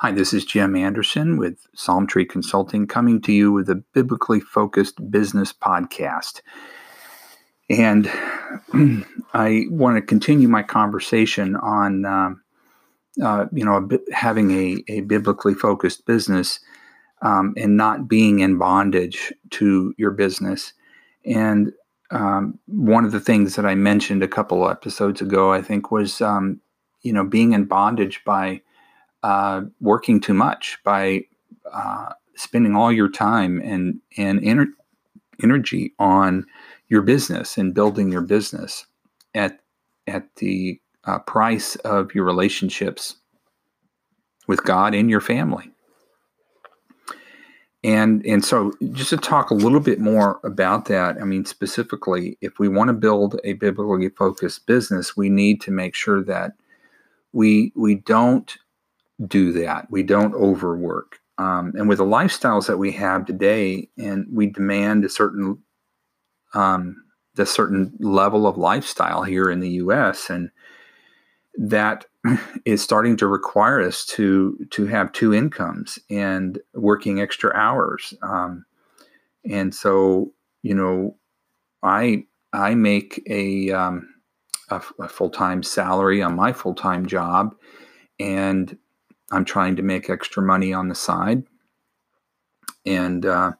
Hi, this is Jim Anderson with Psalm Tree Consulting coming to you with a biblically focused business podcast. And I want to continue my conversation on, uh, uh, you know, having a, a biblically focused business um, and not being in bondage to your business. And um, one of the things that I mentioned a couple episodes ago, I think, was, um, you know, being in bondage by uh, working too much, by uh, spending all your time and and ener- energy on your business and building your business at at the uh, price of your relationships with God and your family. And and so just to talk a little bit more about that, I mean specifically, if we want to build a biblically focused business, we need to make sure that we we don't do that. We don't overwork. Um, and with the lifestyles that we have today, and we demand a certain um, a certain level of lifestyle here in the U.S., and that is starting to require us to to have two incomes and working extra hours. Um, and so, you know, I I make a um, a, a full time salary on my full time job, and I'm trying to make extra money on the side. And uh,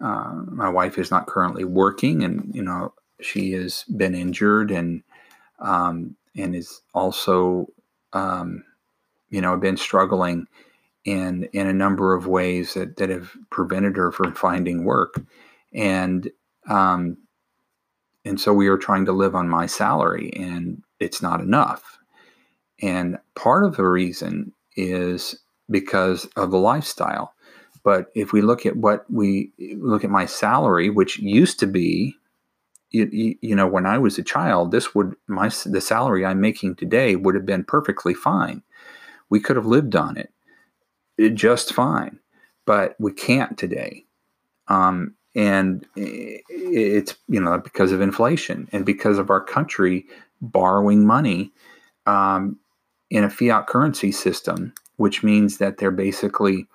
uh, my wife is not currently working, and you know she has been injured and um, and is also um, you know been struggling in in a number of ways that that have prevented her from finding work, and um, and so we are trying to live on my salary, and it's not enough. And part of the reason is because of the lifestyle. But if we look at what we look at my salary, which used to be, you, you, know, when I was a child, this would my the salary I'm making today would have been perfectly fine. We could have lived on it, it just fine, but we can't today. Um, and it's you know because of inflation and because of our country borrowing money um, in a fiat currency system, which means that they're basically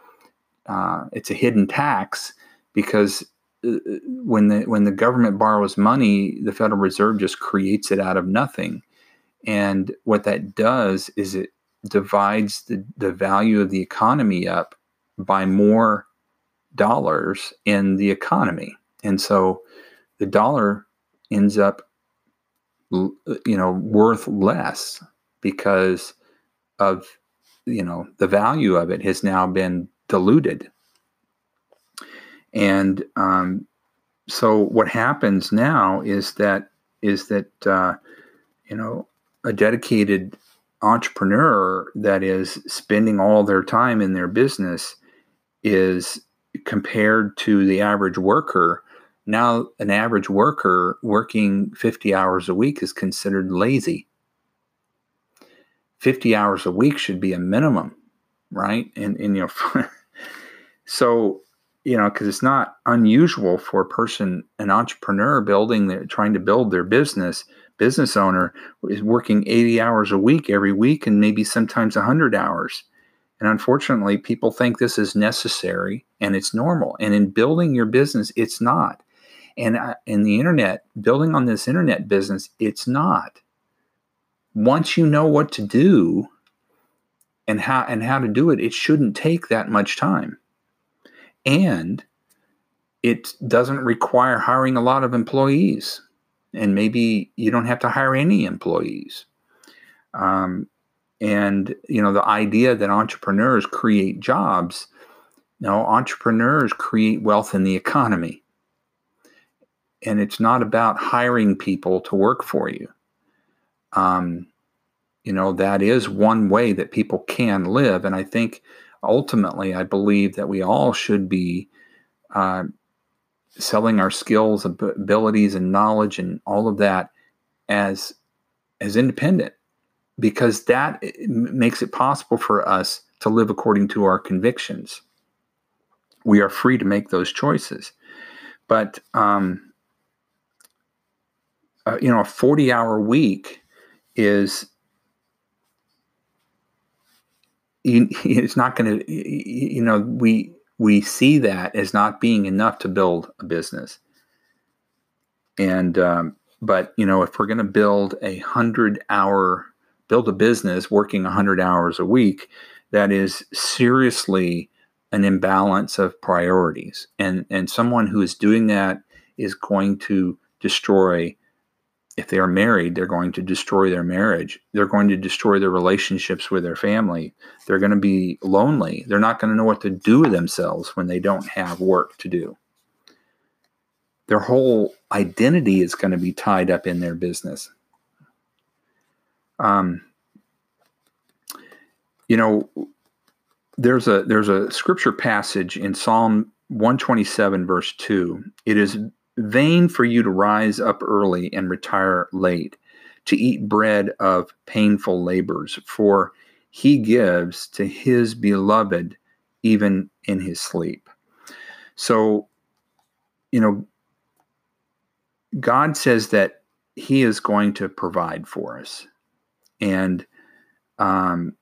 uh, it's a hidden tax because uh, when the when the government borrows money, the Federal Reserve just creates it out of nothing, and what that does is it divides the, the value of the economy up by more dollars in the economy, and so the dollar ends up you know worth less because of you know the value of it has now been diluted. And um, so what happens now is that is that uh, you know a dedicated entrepreneur that is spending all their time in their business is compared to the average worker. Now an average worker working 50 hours a week is considered lazy 50 hours a week should be a minimum, right? And, and you know, so, you know, because it's not unusual for a person, an entrepreneur building, their, trying to build their business, business owner is working 80 hours a week every week and maybe sometimes 100 hours. And unfortunately, people think this is necessary and it's normal. And in building your business, it's not. And in the internet, building on this internet business, it's not once you know what to do and how and how to do it, it shouldn't take that much time. And it doesn't require hiring a lot of employees. And maybe you don't have to hire any employees. Um, and you know the idea that entrepreneurs create jobs no entrepreneurs create wealth in the economy and it's not about hiring people to work for you um, you know, that is one way that people can live. And I think ultimately, I believe that we all should be uh, selling our skills, abilities, and knowledge, and all of that as as independent, because that makes it possible for us to live according to our convictions. We are free to make those choices, but um, uh, you know, a forty-hour week is it's not going to, you know, we we see that as not being enough to build a business. And um, but you know, if we're going to build a hundred hour, build a business working a hundred hours a week, that is seriously an imbalance of priorities. And and someone who is doing that is going to destroy if they are married, they're going to destroy their marriage. They're going to destroy their relationships with their family. They're going to be lonely. They're not going to know what to do with themselves when they don't have work to do. Their whole identity is going to be tied up in their business. Um, you know, there's a there's a scripture passage in Psalm 127 verse 2. It is vain for you to rise up early and retire late, to eat bread of painful labors, for he gives to his beloved even in his sleep. So, you know, God says that he is going to provide for us. And um,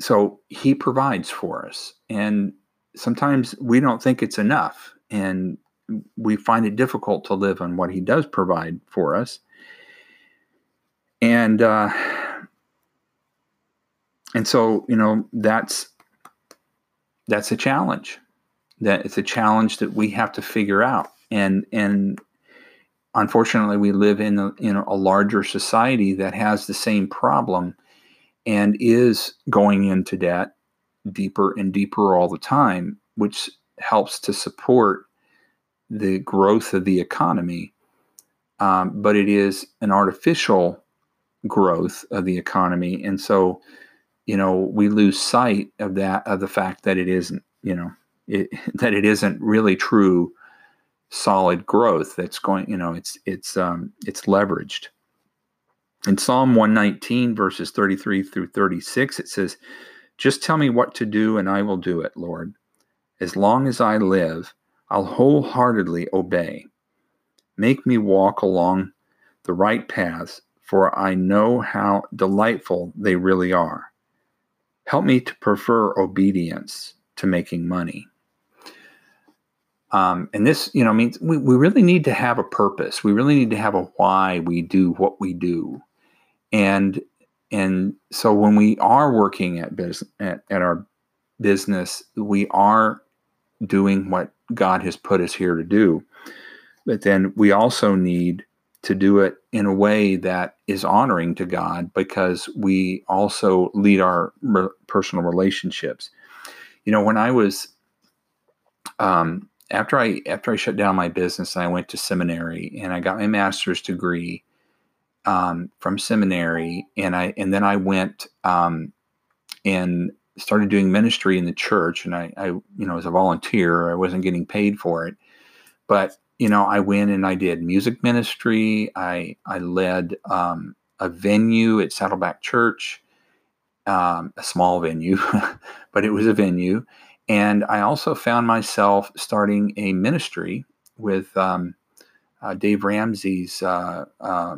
so he provides for us. And sometimes we don't think it's enough. And we find it difficult to live on what he does provide for us. And uh, and so you know that's that's a challenge. That it's a challenge that we have to figure out. And and unfortunately, we live in a, in a larger society that has the same problem and is going into debt deeper and deeper all the time, which helps to support the growth of the economy, um, but it is an artificial growth of the economy, and so you know we lose sight of that of the fact that it isn't you know it, that it isn't really true solid growth that's going you know it's it's um, it's leveraged. In Psalm 119 verses 33 through 36 it says just tell me what to do and I will do it Lord as long as I live I'll wholeheartedly obey. Make me walk along the right paths, for I know how delightful they really are. Help me to prefer obedience to making money. Um, and this, you know, means we, we really need to have a purpose. We really need to have a why we do what we do. And and so when we are working at business at, at our business, we are doing what God has put us here to do. But then we also need to do it in a way that is honoring to God because we also lead our personal relationships. You know, when I was um, after I after I shut down my business, I went to seminary and I got my master's degree um, from seminary, and I and then I went um, and started doing ministry in the church and I, I you know as a volunteer i wasn't getting paid for it. But you know i went and i did music ministry. I i led um, a venue at saddleback church um, a small venue but it was a venue. And i also found myself starting a ministry with um, uh, dave ramsey's uh, uh,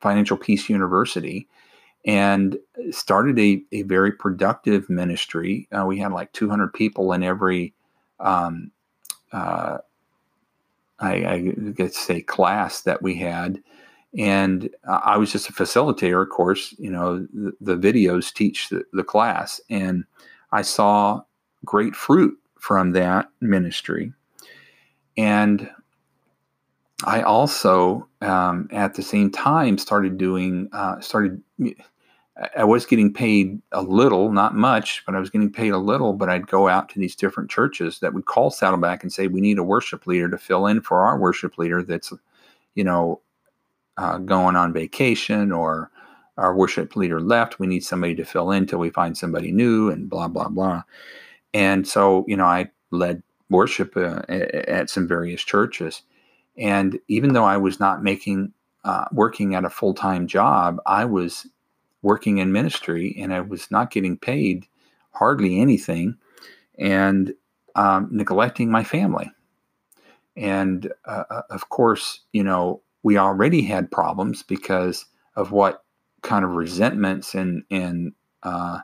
financial peace university and started a, a very productive ministry. Uh, we had like 200 people in every, um, uh, I, I guess say class that we had. And I was just a facilitator, of course, you know, the, the videos teach the, the class. And I saw great fruit from that ministry. And I also, um, at the same time, started doing, uh, started I was getting paid a little, not much, but I was getting paid a little. But I'd go out to these different churches that would call Saddleback and say, "We need a worship leader to fill in for our worship leader that's, you know, uh, going on vacation or our worship leader left. We need somebody to fill in till we find somebody new, and blah blah blah." And so, you know, I led worship uh, at some various churches, and even though I was not making uh, working at a full time job, I was working in ministry and I was not getting paid hardly anything and um, neglecting my family. And uh, uh, of course, you know, we already had problems because of what kind of resentments and, and, uh,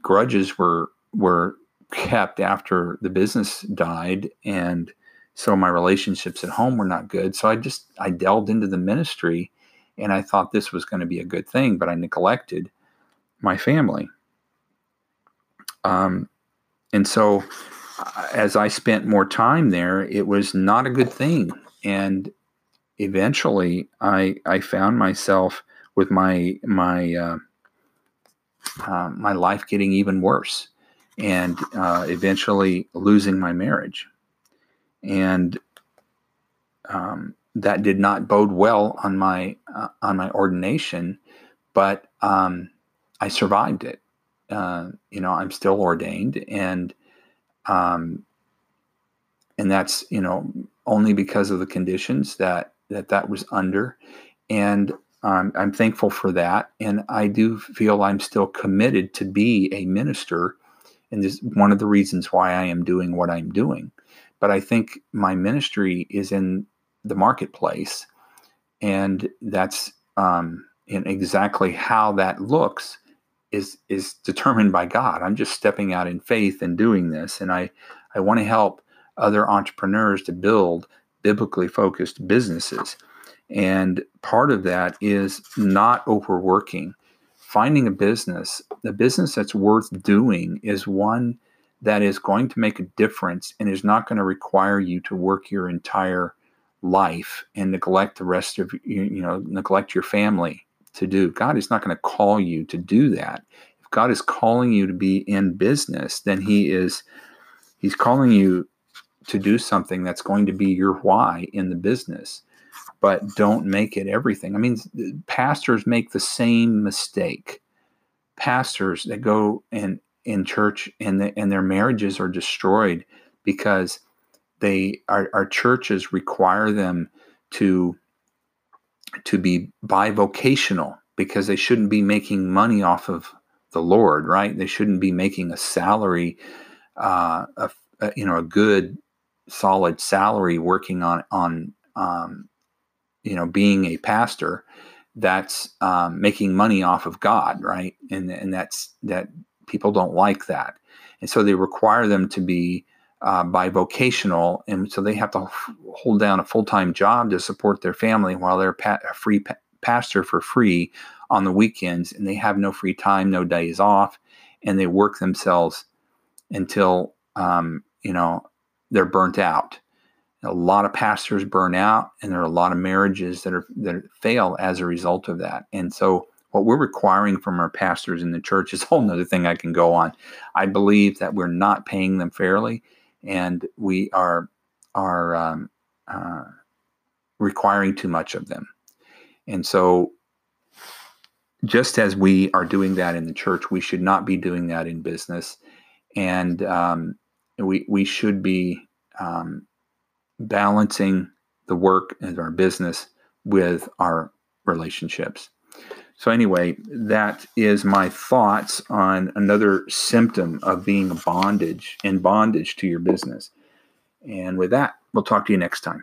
grudges were were kept after the business died and so my relationships at home were not good so i just i delved into the ministry and i thought this was going to be a good thing but i neglected my family um, and so uh, as i spent more time there it was not a good thing and eventually i i found myself with my my uh, uh, my life getting even worse and uh, eventually losing my marriage. And um, that did not bode well on my uh, on my ordination, but um, I survived it. Uh, you know, I'm still ordained, and um, and that's you know only because of the conditions that that that was under, and um, I'm thankful for that, and I do feel I'm still committed to be a minister and this is one of the reasons why I am doing what I'm doing. But I think my ministry is in the marketplace, and that's um, in exactly how that looks is is determined by God. I'm just stepping out in faith and doing this, and I I want to help other entrepreneurs to build biblically focused businesses. And part of that is not overworking finding a business, the business that's worth doing is one that is going to make a difference and is not going to require you to work your entire life and neglect the rest of you, you know, neglect your family to do. God is not going to call you to do that. If God is calling you to be in business, then he is he's calling you to do something that's going to be your why in the business but don't make it everything. I mean, pastors make the same mistake. Pastors that go in in church and the, and their marriages are destroyed because they our, our churches require them to to be bivocational because they shouldn't be making money off of the Lord, right? They shouldn't be making a salary, uh, a, a you know, a good, solid salary working on on um, you know being a pastor that's um, making money off of God, right? And and that's that people don't like that, and so they require them to be uh, bivocational, and so they have to hold down a full time job to support their family while they're pa- a free pa- pastor for free on the weekends, and they have no free time, no days off, and they work themselves until um, you know they're burnt out. A lot of pastors burn out and there are a lot of marriages that are that fail as a result of that and so what we're requiring from our pastors in the church is a whole other thing i can go on. I believe that we're not paying them fairly and we are are um, uh, requiring too much of them and so just as we are doing that in the church we should not be doing that in business and um, we we should be um, balancing the work and our business with our relationships. So, anyway, that is my thoughts on another symptom of being bondage in bondage to your business. And with that, we'll talk to you next time.